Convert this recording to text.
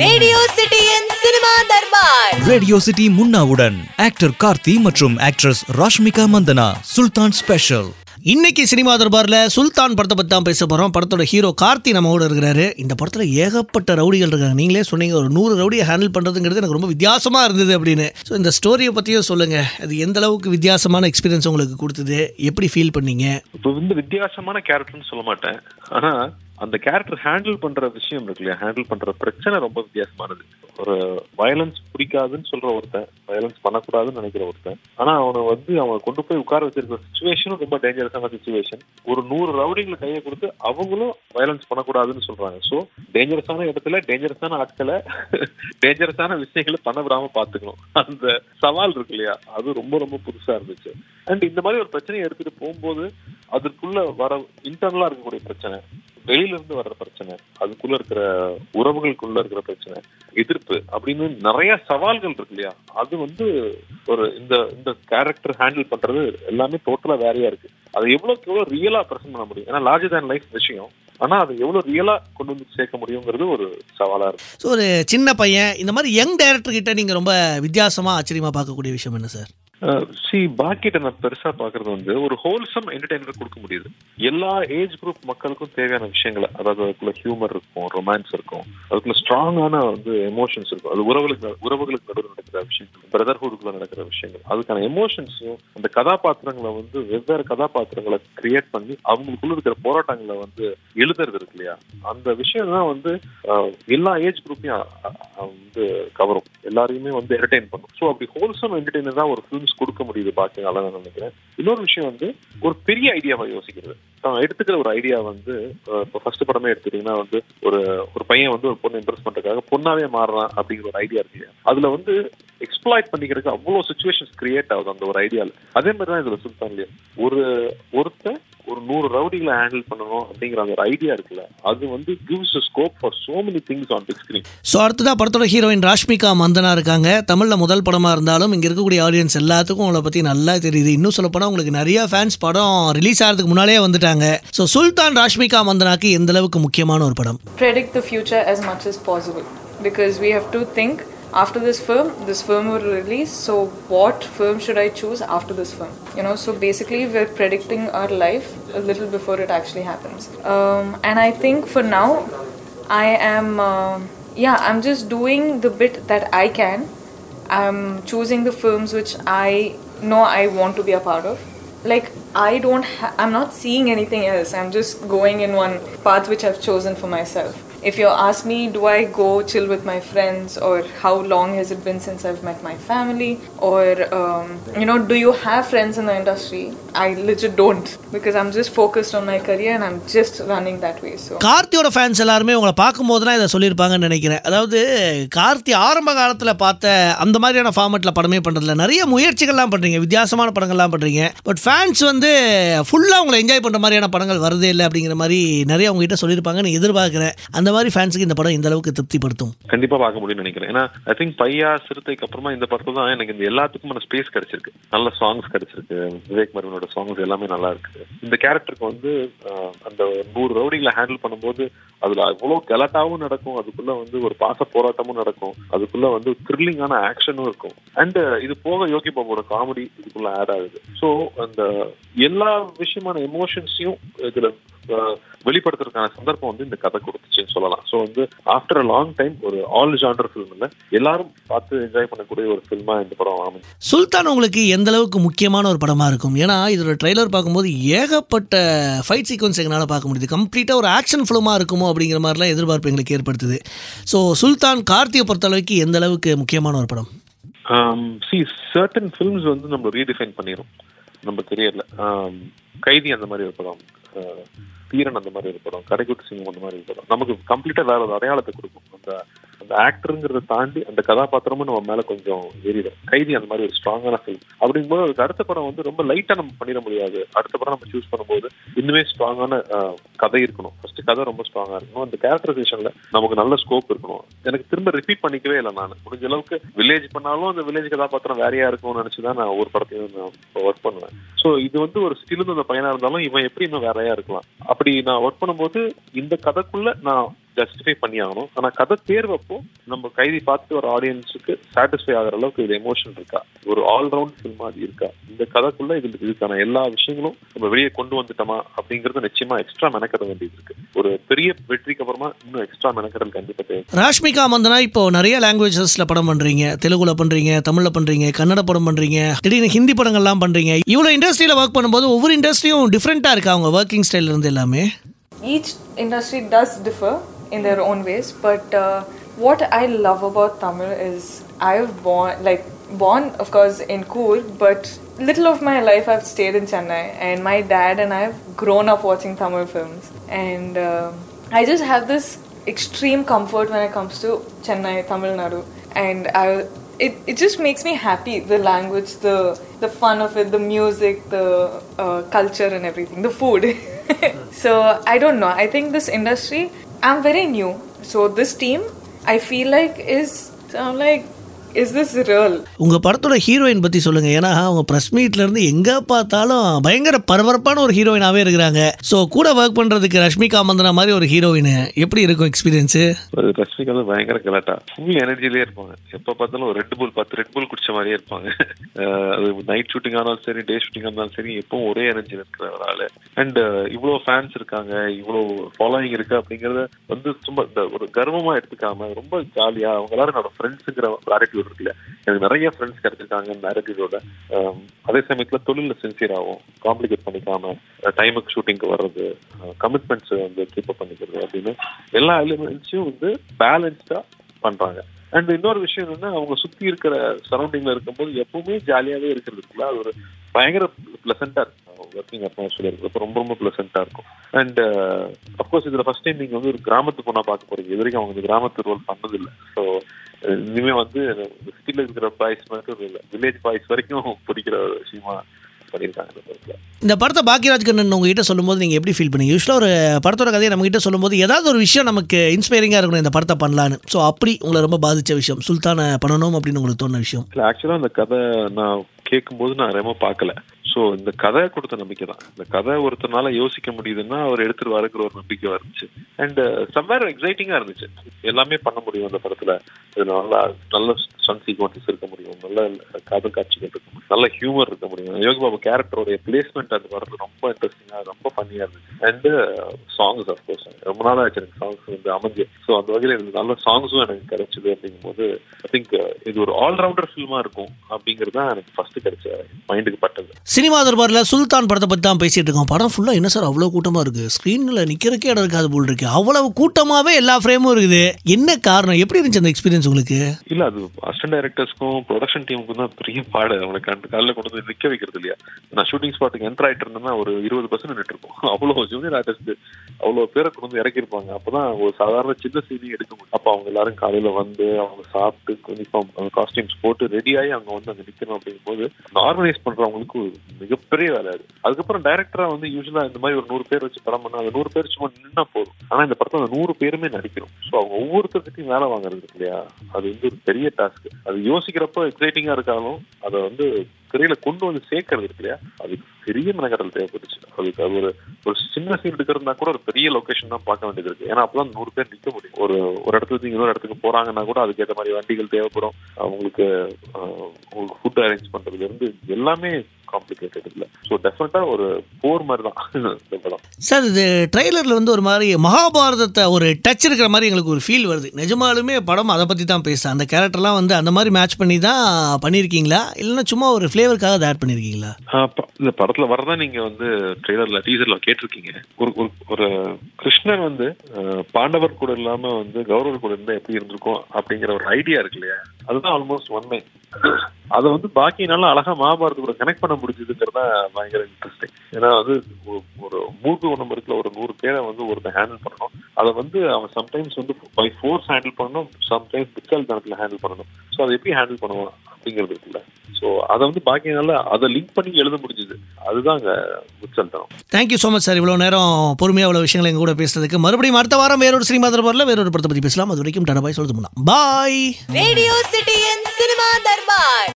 Radio சிட்டியின் cinema Darbar radio city முன்னாவுடன் actor Karthi மற்றும் ஆக்ட்ரஸ் ராஷ்மிகா மந்தனா சுல்தான் ஸ்பெஷல் இன்னைக்கு சினிமா தர்பார்ல சுல்தான் படத்தை பத்தி தான் பேச போறோம். படத்தோட ஹீரோ கார்த்தி நம்ம கூட இருக்கிறாரு. இந்த படத்துல ஏகப்பட்ட ரவுடிகள் இருக்காங்க. நீங்களே சொன்னீங்க ஒரு நூறு ரவுடியை ஹேண்டில் பண்றதுங்கிறது எனக்கு ரொம்ப வித்தியாசமா இருந்தது அப்படின்னு. ஸோ இந்த ஸ்டோரியை பத்தியும் சொல்லுங்க. அது எந்த அளவுக்கு வித்தியாசமான எக்ஸ்பீரியன்ஸ் உங்களுக்கு கொடுத்தது? எப்படி ஃபீல் பண்ணீங்க? இப்போ வந்து வித்தியாசமான கேரக்டர்னு சொல்ல மாட்டேன். ஆனா அந்த கேரக்டர் ஹேண்டில் பண்ற விஷயம் இருக்கு இல்லையா? ஹேண்டில் பண்ற பிரச்சனை ரொம்ப வித்தியாசமானது. ஒரு வயலன்ஸ் பிடிக்காதுன்னு சொல்ற ஒருத்தன் வயலன்ஸ் பண்ணக்கூடாதுன்னு நினைக்கிற ஒருத்தன் ஆனா அவனை வந்து அவனை கொண்டு போய் உட்கார வச்சிருக்கிற சுச்சுவேஷனும் ரொம்ப டேஞ்சரஸான சுச்சுவேஷன் ஒரு நூறு ரவுடிகளை கையை கொடுத்து அவங்களும் வயலன்ஸ் பண்ணக்கூடாதுன்னு சொல்றாங்க. ஸோ டேஞ்சரஸான இடத்துல டேஞ்சரஸான ஆட்களை டேஞ்சரஸான விஷயங்களை பண்ண விடாம பாத்துக்கணும் அந்த சவால் இருக்கு இல்லையா? அது ரொம்ப ரொம்ப புதுசா இருந்துச்சு. அண்ட் இந்த மாதிரி ஒரு பிரச்சனையை எடுத்துட்டு போகும்போது அதுக்குள்ள வர இன்டர்னலா இருக்கக்கூடிய பிரச்சனை. வெளியில இருந்து வர்ற பிரச்சனை அதுக்குள்ள இருக்கிற உறவுகளுக்குள்ள இருக்கிற பிரச்சனை எதிர்ப்பு அப்படின்னு நிறைய சவால்கள் இருக்கு இல்லையா? அது வந்து ஒரு இந்த இந்த கேரக்டர் ஹேண்டில் பண்றது எல்லாமே டோட்டலா வேறையா இருக்கு. அதை எவ்வளவுக்கு எவ்வளவு ரியலா பிரசன்ட் பண்ண முடியும்? ஏன்னா லார்ஜர் தேன் லைஃப் விஷயம். ஆனா அதை எவ்வளவு ரியலா கொண்டு வந்து சேர்க்க முடியுங்கிறது ஒரு சவாலா இருக்கு. ஸோ ஒரு சின்ன பையன் இந்த மாதிரி யங் டைரக்டர் கிட்ட நீங்க ரொம்ப வித்தியாசமா ஆச்சரியமா பார்க்கக்கூடிய விஷயம் என்ன சார் சி பாக்கிட்ட நான் பெருசா பாக்குறது வந்து ஒரு ஹோல்சம் என்டர்டைன்மெண்ட் கொடுக்க முடியுது. எல்லா ஏஜ் குரூப் மக்களுக்கும் தேவையான விஷயங்களை அதாவது அதுக்குள்ள ஹியூமர் இருக்கும் ரொமான்ஸ் இருக்கும் அதுக்குள்ள ஸ்ட்ராங்கான வந்து எமோஷன்ஸ் இருக்கும். அது உறவுகளுக்கு உறவுகளுக்கு நடுவில் நடக்கிற விஷயங்கள் பிரதர்ஹுட்குள்ள நடக்கிற விஷயங்கள். அதுக்கான எமோஷன்ஸும் அந்த கதாபாத்திரங்களை வந்து வெவ்வேறு கதாபாத்திரங்களை கிரியேட் பண்ணி அவங்களுக்குள்ள இருக்கிற போராட்டங்களை வந்து எழுதுறது இருக்கு இல்லையா? அந்த விஷயம் தான் வந்து எல்லா ஏஜ் குரூப்பையும் வந்து கவரும் எல்லாரையுமே வந்து என்டர்டைன் பண்ணும். ஸோ அப்படி ஹோல்சம் என்டர்டைனர் தான் ஒரு ஃபிலிம்ஸ் கொடுக்க முடியுது பாக்கினால நான் நினைக்கிறேன். இன்னொரு விஷயம் வந்து ஒரு பெரிய ஐடியாவை யோசிக்கிறது. நான் எடுத்துக்கிற ஒரு ஐடியா வந்து இப்போ ஃபர்ஸ்ட் படமே எடுத்துட்டீங்கன்னா வந்து ஒரு ஒரு பையன் வந்து ஒரு பொண்ணு இம்ப்ரெஸ் பண்றதுக்காக பொண்ணாவே மாறுறான் அப்படிங்கிற ஒரு ஐடியா இருக்கு அதுல வந்து எக்ஸ்ப்ளாய்ட் பண்ணிக்கிறதுக்கு அவ்வளவு சுச்சுவேஷன்ஸ் கிரியேட் ஆகுது அந்த ஒரு ஐடியாவில் அதே மாதிரி தான் இதுல சுல்தான் ஒரு ஒருத்தன் ஒரு நூறு ரவுடிகளை ஹேண்டில் பண்ணணும் அப்படிங்கிற அந்த ஒரு ஐடியா இருக்குல்ல. அது வந்து gives scope for so many things on big screen so அடுத்ததா படத்தோட ஹீரோயின் ராஷ்மிகா மந்தனா இருக்காங்க. தமிழில் முதல் படமாக இருந்தாலும் இங்கே இருக்கக்கூடிய ஆடியன்ஸ் எல்லாத்துக்கும் உங்களை பற்றி நல்லா தெரியுது. இன்னும் சொல்லப்போனால் உங்களுக்கு நிறைய ஃபேன்ஸ் படம் ரிலீஸ் ஆகிறதுக்கு முன்னாலே வந்துட்டாங்க. ஸோ சுல்தான் ராஷ்மிகா மந்தனாக்கு எந்த அளவுக்கு முக்கியமான ஒரு படம்? Predict the future as much as possible. Because we have to think after this film this film will release. So what film should i choose after this film you know so basically we're predicting our life a little before it actually happens. Um, and i think for now i am uh, yeah i'm just doing the bit that i can. I'm choosing the films which i know i want to be a part of. Like i don't ha- i'm not seeing anything else. I'm just going in one path which i've chosen for myself if you ask me do i go chill with my friends or how long has it been since i've met my family? Or um, you know do you have friends in the industry? I legit don't because i'm just focused on my career and i'm just running that way so. கார்த்தியோட fans எல்லாருமே உங்களை பார்க்கும்போது தான் இதை சொல்லியிருப்பாங்கன்னு நினைக்கிறேன். அதாவது கார்த்தி ஆரம்ப காலத்தில் பார்த்த அந்த மாதிரியான ஃபார்மேட்டில் படமே பண்ணுறதில்ல நிறைய முயற்சிகள்லாம் பண்ணுறீங்க வித்தியாசமான படங்கள்லாம் பண்ணுறீங்க பட் ஃபேன்ஸ் வந்து ஃபுல்லாக உங்களை என்ஜாய் பண்ணுற மாதிரியான படங்கள் வருதே இல்லை அப்படிங்கிற மாதிரி நிறைய உங்ககிட்ட சொல்லியிருப்பாங்கன்னு எதிர்பார்க்குறேன். அந்த மாதிரி ஃபேன்ஸுக்கு இந்த படம் இந்த அளவுக்கு திருப்திப்படுத்தும். கண்டிப்பா பார்க்க முடியும்னு நினைக்கிறேன். ஏன்னா ஐ திங்க் பையா சிறுத்தைக்கு அப்புறமா இந்த படத்துல தான் எனக்கு இந்த எல்லாத்துக்குமான ஸ்பேஸ் கிடைச்சிருக்கு. நல்ல சாங்ஸ் கிடைச்சிருக்கு. விவேக் மருவனோட சாங்ஸ் எல்லாமே நல்லா இருக்கு இந்த கேரக்டருக்கு வந்து அந்த நூறு ரவுடிகளை ஹேண்டில் பண்ணும்போது அதுல அவ்வளவு கலாட்டாவும் நடக்கும். அதுக்குள்ள வந்து ஒரு பாச போராட்டமும் நடக்கும். அதுக்குள்ள வந்து த்ரில்லிங்கான ஆக்ஷனும் இருக்கும். அண்ட் இது போக யோகி பாபோட காமெடி இதுக்குள்ள ஆட் ஆகுது. ஸோ அந்த எல்லா விஷயமான எமோஷன்ஸையும் இதுல வெளிப்படுத்துறதுக்கான சந்தர்ப்பம் வந்து இந்த கதை கொடுத்துச்சுன்னு சொல்லலாம். ஸோ வந்து ஆஃப்டர் அ லாங் டைம் ஒரு ஆல் ஜாண்டர் ஃபிலிம் இல்ல எல்லாரும் பார்த்து என்ஜாய் பண்ணக்கூடிய ஒரு ஃபில்மா இந்த படம் அமைஞ்சு சுல்தான் உங்களுக்கு எந்த அளவுக்கு முக்கியமான ஒரு படமாக இருக்கும்? ஏன்னா இதோட ட்ரெய்லர் பார்க்கும்போது ஏகப்பட்ட ஃபைட் சீக்வன்ஸ் எங்களால் பார்க்க முடியுது. கம்ப்ளீட்டாக ஒரு ஆக்ஷன் ஃபிலிமாக இருக்குமோ அப்படிங்கிற மாதிரிலாம் எதிர்பார்ப்பு எங்களுக்கு ஏற்படுத்துது. ஸோ சுல்தான் கார்த்தியை பொறுத்தளவுக்கு எந்த அளவுக்கு முக்கியமான ஒரு படம்? சி சர்டன் ஃபிலிம்ஸ் வந்து நம்ம ரீடிஃபைன் பண்ணிடும் நம்ம கெரியர்ல கைதி அந்த மாதிரி ஒரு படம். ஆஹ், தீரன் அந்த மாதிரி ஒரு படம் கடைக்குட்டி சிங்கம் அந்த மாதிரி ஒரு படம். நமக்கு கம்ப்ளீட்டா வேற ஒரு அடையாளத்தை கொடுக்கும். அந்த அந்த ஆக்டருங்கிறத தாண்டி அந்த கதாபாத்திரமும் நம்ம மேல கொஞ்சம் ஏறிடும். கைதி அந்த மாதிரி ஒரு ஸ்ட்ராங்கான ஃபிலிம் அப்படிங்கும்போது அதுக்கு அடுத்த படம் வந்து ரொம்ப லைட்டா நம்ம பண்ணிட முடியாது. அடுத்த படம் நம்ம சூஸ் பண்ணும்போது இன்னுமே ஸ்ட்ராங்கான கதை இருக்கணும். ஃபர்ஸ்ட் கதை ரொம்ப ஸ்ட்ராங்கா இருக்கணும். அந்த கேரக்டரைசேஷன்ல நமக்கு நல்ல ஸ்கோப் இருக்கணும். எனக்கு திரும்ப ரிப்பீட் பண்ணிக்கவே இல்லை நான். முடிஞ்ச அளவுக்கு வில்லேஜ் பண்ணாலும் அந்த வில்லேஜ் கதாபாத்திரம் வேறையா இருக்கும்னு நினைச்சுதான் நான் ஒரு படத்தையும் நான் ஒர்க் பண்ணுவேன். ஸோ இது வந்து ஒரு ஸ்டில் அந்த பையனா இருந்தாலும் இவன் எப்படி இன்னும் வேறையா இருக்கலாம். அப்படி நான் ஒர்க் பண்ணும்போது இந்த கதைக்குள்ள நான் ஜஸ்டிஃபை பண்ணி ஆகணும் ஆனா கதை தேர்வப்போ நம்ம கைதி பார்த்து ஒரு ஆடியன்ஸுக்கு சாட்டிஸ்ஃபை ஆகிற அளவுக்கு இது எமோஷன் இருக்கா? ஒரு ஆல்ரவுண்ட் ஃபில்மா அது இருக்கா? இந்த கதைக்குள்ள இது இதுக்கான எல்லா விஷயங்களும் நம்ம வெளியே கொண்டு வந்துட்டோமா? அப்படிங்கறது நிச்சயமா எக்ஸ்ட்ரா மெனக்கட வேண்டியது இருக்கு. ஒரு பெரிய வெற்றிக்கு அப்புறமா இன்னும் எக்ஸ்ட்ரா மெனக்கடல் கண்டிப்பா தேவை. ராஷ்மிகா மந்தனா இப்போ நிறைய லாங்குவேஜஸ்ல படம் பண்றீங்க. தெலுங்குல பண்றீங்க தமிழ்ல பண்றீங்க கன்னட படம் பண்றீங்க திடீர்னு ஹிந்தி படங்கள்லாம் பண்றீங்க. இவ்வளவு இண்டஸ்ட்ரியில ஒர்க் பண்ணும்போது ஒவ்வொரு இண்டஸ்ட்ரியும் டிஃப்ரெண்டா இருக்கா அவங்க ஒர்க்கிங் ஸ்டைல் இருந்து எல்லாமே? Each industry does differ. In their own ways but uh, what i love about tamil is i've born like born of course in Coor, but little of my life i've stayed in chennai and my dad and i've grown up watching tamil films. And uh, i just have this extreme comfort when it comes to chennai tamil nadu. And i it, it just makes me happy the language the the fun of it the music the uh, culture and everything the food. So i don't know. I think this industry i'm very new. So this team i feel like is i'm like is this real? உங்க படத்தோட heroine பத்தி சொல்லுங்க. ஏன்னா அவங்க press மீட்ல இருந்து எங்க பார்த்தாலும் பயங்கர பரபரப்பான ஒரு ஹீரோயினாவே இருக்கிறாங்க. ஸோ கூட ஒர்க் பண்றதுக்கு ரஷ்மிகா மந்தனா மாதிரி ஒரு ஹீரோயின் எப்படி இருக்கும் எக்ஸ்பீரியன்ஸ் அது ரஷ்மிகா வந்து பயங்கர கலாட்டா. ஃபுல் எனர்ஜிலேயே இருப்பாங்க. எப்ப பார்த்தாலும் ஒரு ரெட் புல் பத்து ரெட் புல் குடிச்ச மாதிரியே இருப்பாங்க. அது நைட் ஷூட்டிங் ஆனாலும் சரி டே ஷூட்டிங் இருந்தாலும் சரி எப்பவும் ஒரே எனர்ஜியில் இருக்கிற ஒரு ஆளு. அண்ட் இவ்வளோ ஃபேன்ஸ் இருக்காங்க இவ்வளோ ஃபாலோயிங் இருக்கு அப்படிங்கறத வந்து சும்மா இந்த ஒரு கர்வமா எடுத்துக்காம ரொம்ப ஜாலியா அவங்க எல்லாரும் என்னோட ஃப்ரெண்ட்ஸுங்கிற இருக்குல்ல எனக்கு நிறைய ஃப்ரெண்ட்ஸ் கிடைச்சிருக்காங்க இந்த அதே சமயத்துல தொழில சின்சியர் ஆகும் காம்ப்ளிகேட் பண்ணிக்காம டைமுக்கு ஷூட்டிங்க்கு வர்றது கமிட்மெண்ட்ஸ் வந்து கீப் அப் பண்ணிக்கிறது அப்படின்னு எல்லா எலிமெண்ட்ஸையும் வந்து பேலன்ஸ்டா பண்றாங்க. அண்ட் இன்னொரு விஷயம் என்னன்னா அவங்க சுத்தி இருக்கிற சரௌண்டிங்ல இருக்கும்போது எப்பவுமே ஜாலியாவே இருக்கிறதுக்குள்ள அது ஒரு பயங்கர பிளசண்டா இருக்கும். ஒர்க்கிங் அட்மாஸ்பியர் இருக்கிறப்ப ரொம்ப ரொம்ப பிளசண்டா இருக்கும். அண்ட் அப்கோர்ஸ் இதுல ஃபர்ஸ்ட் டைம் நீங்க வந்து ஒரு கிராமத்து பொண்ணா பார்க்க போறீங்க. இது வரைக்கும் அவங்க இந்த கிராமத்து ரோல் பண்ணதில்லை. ஸோ இனிமே வந்து சிட்டில இருக்கிற பாய்ஸ் மட்டும் இல்லை வில்லேஜ் பாய்ஸ் வரைக்கும் பிடிக்கிற ஒரு விஷயமா இந்த படத்தை பாக்கியராஜ் கண்ணன் உங்ககிட்ட சொல்லும்போது நீங்கள் எப்படி ஃபீல் பண்ணீங்க? யூஸ்வலாக ஒரு படத்தோட கதையை நம்மகிட்ட சொல்லும்போது ஏதாவது ஒரு விஷயம் நமக்கு இன்ஸ்பைரிங்காக இருக்கணும் இந்த படத்தை பண்ணலான்னு. ஸோ அப்படி உங்களை ரொம்ப பாதிச்ச விஷயம் சுல்தானை பண்ணணும் அப்படின்னு உங்களுக்கு தோணுன விஷயம். இல்ல ஆக்சுவலா அந்த கதை நான் கேட்கும்போது நான் ரொம்ப பார்க்கல. ஸோ இந்த கதை கொடுத்த நம்பிக்கை தான். இந்த கதை ஒருத்தனால யோசிக்க முடியுதுன்னா அவர் எடுத்துட்டு வரங்கிற ஒரு நம்பிக்கை வந்துச்சு. அண்ட் சம்வேர் எக்ஸைட்டிங்கா இருந்துச்சு. எல்லாமே பண்ண முடியும் அந்த படத்துல. இது நல்லா நல்ல சன் சீக்வன்சஸ் இருக்க முடியும். நல்ல காதல் காட்சிகள் இருக்க முடியும். நல்ல ஹியூமர் இருக்க முடியும். யோகி பாபு கேரக்டரோட பிளேஸ்மெண்ட் அந்த படத்துல ரொம்ப இன்ட்ரெஸ்டிங்கா ரொம்ப ஃபன்னியா இருந்துச்சு அண்ட் சாங்ஸ் அஃப்கோர்ஸ் ரொம்ப நாள் ஆச்சு எனக்கு சாங்ஸ் வந்து அமைஞ்சு. ஸோ அந்த வகையில் எனக்கு நல்ல சாங்ஸும் எனக்கு கிடைச்சது அப்படிங்கும்போது ஐ திங்க் இது ஒரு ஆல்ரவுண்டர் ஃபில்மா இருக்கும் அப்படிங்கிறது தான் எனக்கு ஃபர்ஸ்ட் கிடைச்ச மைண்டுக்கு பட்டது. சினிமா தர்பாரில் சுல்தான் படத்தை பற்றி தான் பேசிட்டு இருக்கோம். படம் ஃபுல்லாக என்ன சார் அவ்வளோ கூட்டமாக இருக்குது ஸ்க்ரீனில் நிற்கிறக்கே இடம் இருக்காது போல் இருக்கு. அவ்வளவு கூட்டமாகவே எல்லா ஃப்ரேமும் இருக்குது. என்ன காரணம்? எப்படி இருந்துச்சு அந்த எக்ஸ்பீரியன்ஸ் உங்களுக்கு? இல்ல அது அசிஸ்டன்ட் டைரக்டர்ஸ்க்கும் ப்ரொடக்ஷன் டீமுக்கும் தான் பெரிய பாடு. அவனை கண்டு காலைல கொண்டு வந்து நிற்க வைக்கிறது இல்லையா? நான் ஷூட்டிங் ஸ்பாட்டுக்கு என்டர் ஆகிட்டு இருந்தேன்னா ஒரு இருபது பர்சன்ட் நின்றுருக்கும் அவ்வளோ ஜூனியர் ஆர்டிஸ்ட் அவ்வளோ பேரை கொண்டு வந்து இறக்கியிருப்பாங்க. அப்பதான் ஒரு சாதாரண சின்ன சீனி எடுக்க முடியும். அப்போ அவங்க எல்லாரும் காலையில் வந்து அவங்க சாப்பிட்டு யூனிஃபார்ம் காஸ்டியூம்ஸ் போட்டு ரெடி ஆகி அவங்க வந்து அங்கே நிற்கணும் அப்படிங்கும்போது ஆர்கனைஸ் பண்றவங்களுக்கு மிகப்பெரிய வேலை அது. அதுக்கப்புறம் டைரக்டராக வந்து யூஸ்வலாக இந்த மாதிரி ஒரு நூறு பேர் வச்சு படம் பண்ணால் அந்த நூறு பேர் சும்மா நின்னா போதும். ஆனால் இந்த படத்தில் அந்த நூறு பேருமே நடிக்கணும். ஸோ அவங்க ஒவ்வொருத்தர்கிட்டையும் வேலை வாங்குறது இல்லையா? அது வந்து ஒரு பெரிய டாஸ்க் அது யோசிக்கிறப்போ எக்ஸைட்டிங்கா இருக்காலும் அதை வந்து திரையில கொண்டு வந்து சேர்க்கறது இருக்கு இல்லையா? அதுக்கு பெரிய மெனக்கடல் தேவைப்பட்டுச்சு. அதுக்கு அது ஒரு ஒரு சின்ன சீன் எடுக்கிறதுனா கூட ஒரு பெரிய லொகேஷன் தான் பார்க்க வேண்டியது இருக்கு. ஏன்னா அப்பதான் நூறு பேர் நிற்க முடியும். ஒரு ஒரு இடத்துல இன்னொரு இடத்துக்கு போறாங்கன்னா கூட அதுக்கேற்ற மாதிரி வண்டிகள் தேவைப்படும். அவங்களுக்கு உங்களுக்கு ஃபுட் அரேஞ்ச் பண்றதுல இருந்து எல்லாமே காம்ப்ளிகேட்டட் இல்லை. ஸோ டெஃபினட்டா ஒரு போர் மாதிரி தான் இந்த படம் சார் இது ட்ரெய்லர்ல வந்து ஒரு மாதிரி மகாபாரதத்தை ஒரு டச் இருக்கிற மாதிரி எங்களுக்கு ஒரு ஃபீல் வருது. நிஜமாலுமே படம் அதை பற்றி தான் பேசுது அந்த கேரக்டர்லாம் வந்து அந்த மாதிரி மேட்ச் பண்ணி தான் பண்ணியிருக்கீங்களா? இல்லைன்னா சும்மா ஒரு ஃப்ளேவருக்காக அதை ஆட் பண்ணியிருக்கீங்களா இந்த படத்துல வரதா நீங்க வந்து ட்ரெய்லர்ல டீசர்ல கேட்டிருக்கீங்க. ஒரு ஒரு ஒரு கிருஷ்ணன் வந்து பாண்டவர் கூட இல்லாம வந்து கௌரவர் கூட இருந்தா எப்படி இருந்திருக்கும் அப்படிங்கிற ஒரு ஐடியா இருக்கு இல்லையா? அதுதான் ஆல்மோஸ்ட் உண்மை அதை வந்து பாக்கினால அழகா மகாபாரத கூட கனெக்ட் பண்ண முடிஞ்சதுங்கிறதா பயங்கர இன்ட்ரெஸ்டிங் ஏன்னா வந்து ஒரு- ஒரு மூக்கு ஒண்ணு இருக்குல்ல ஒரு நூறு பேரை வந்து ஒருத்தன் ஹேண்டில் பண்ணணும். அதை வந்து அவன் சம்டைம்ஸ் வந்து பை ஃபோர்ஸ் ஹேண்டில் பண்ணணும் சம்டைம்ஸ் புத்தால் தனத்துல ஹேண்டில் பண்ணணும். ஸோ அதை எப்படி ஹேண்டில் பண்ணுவான் அப்படிங்கிறது இருக்குல்ல. ஸோ அதை வந்து பாக்கியனால அதை லிங்க் பண்ணி எழுத முடிஞ்சது. அதுதான் அங்க புத்தல் தனம் தேங்க்யூ ஸோ மச் சார் இவ்வளோ நேரம் பொறுமையாக இவ்வளோ விஷயங்களை எங்க கூட பேசுறதுக்கு மறுபடியும் அடுத்த வாரம் வேறொரு தர்பாரில் வேறொரு படத்தை பற்றி பேசலாம். அது வரைக்கும் டாடா பாய் சொல்லுது பாய் Radio City दरबार।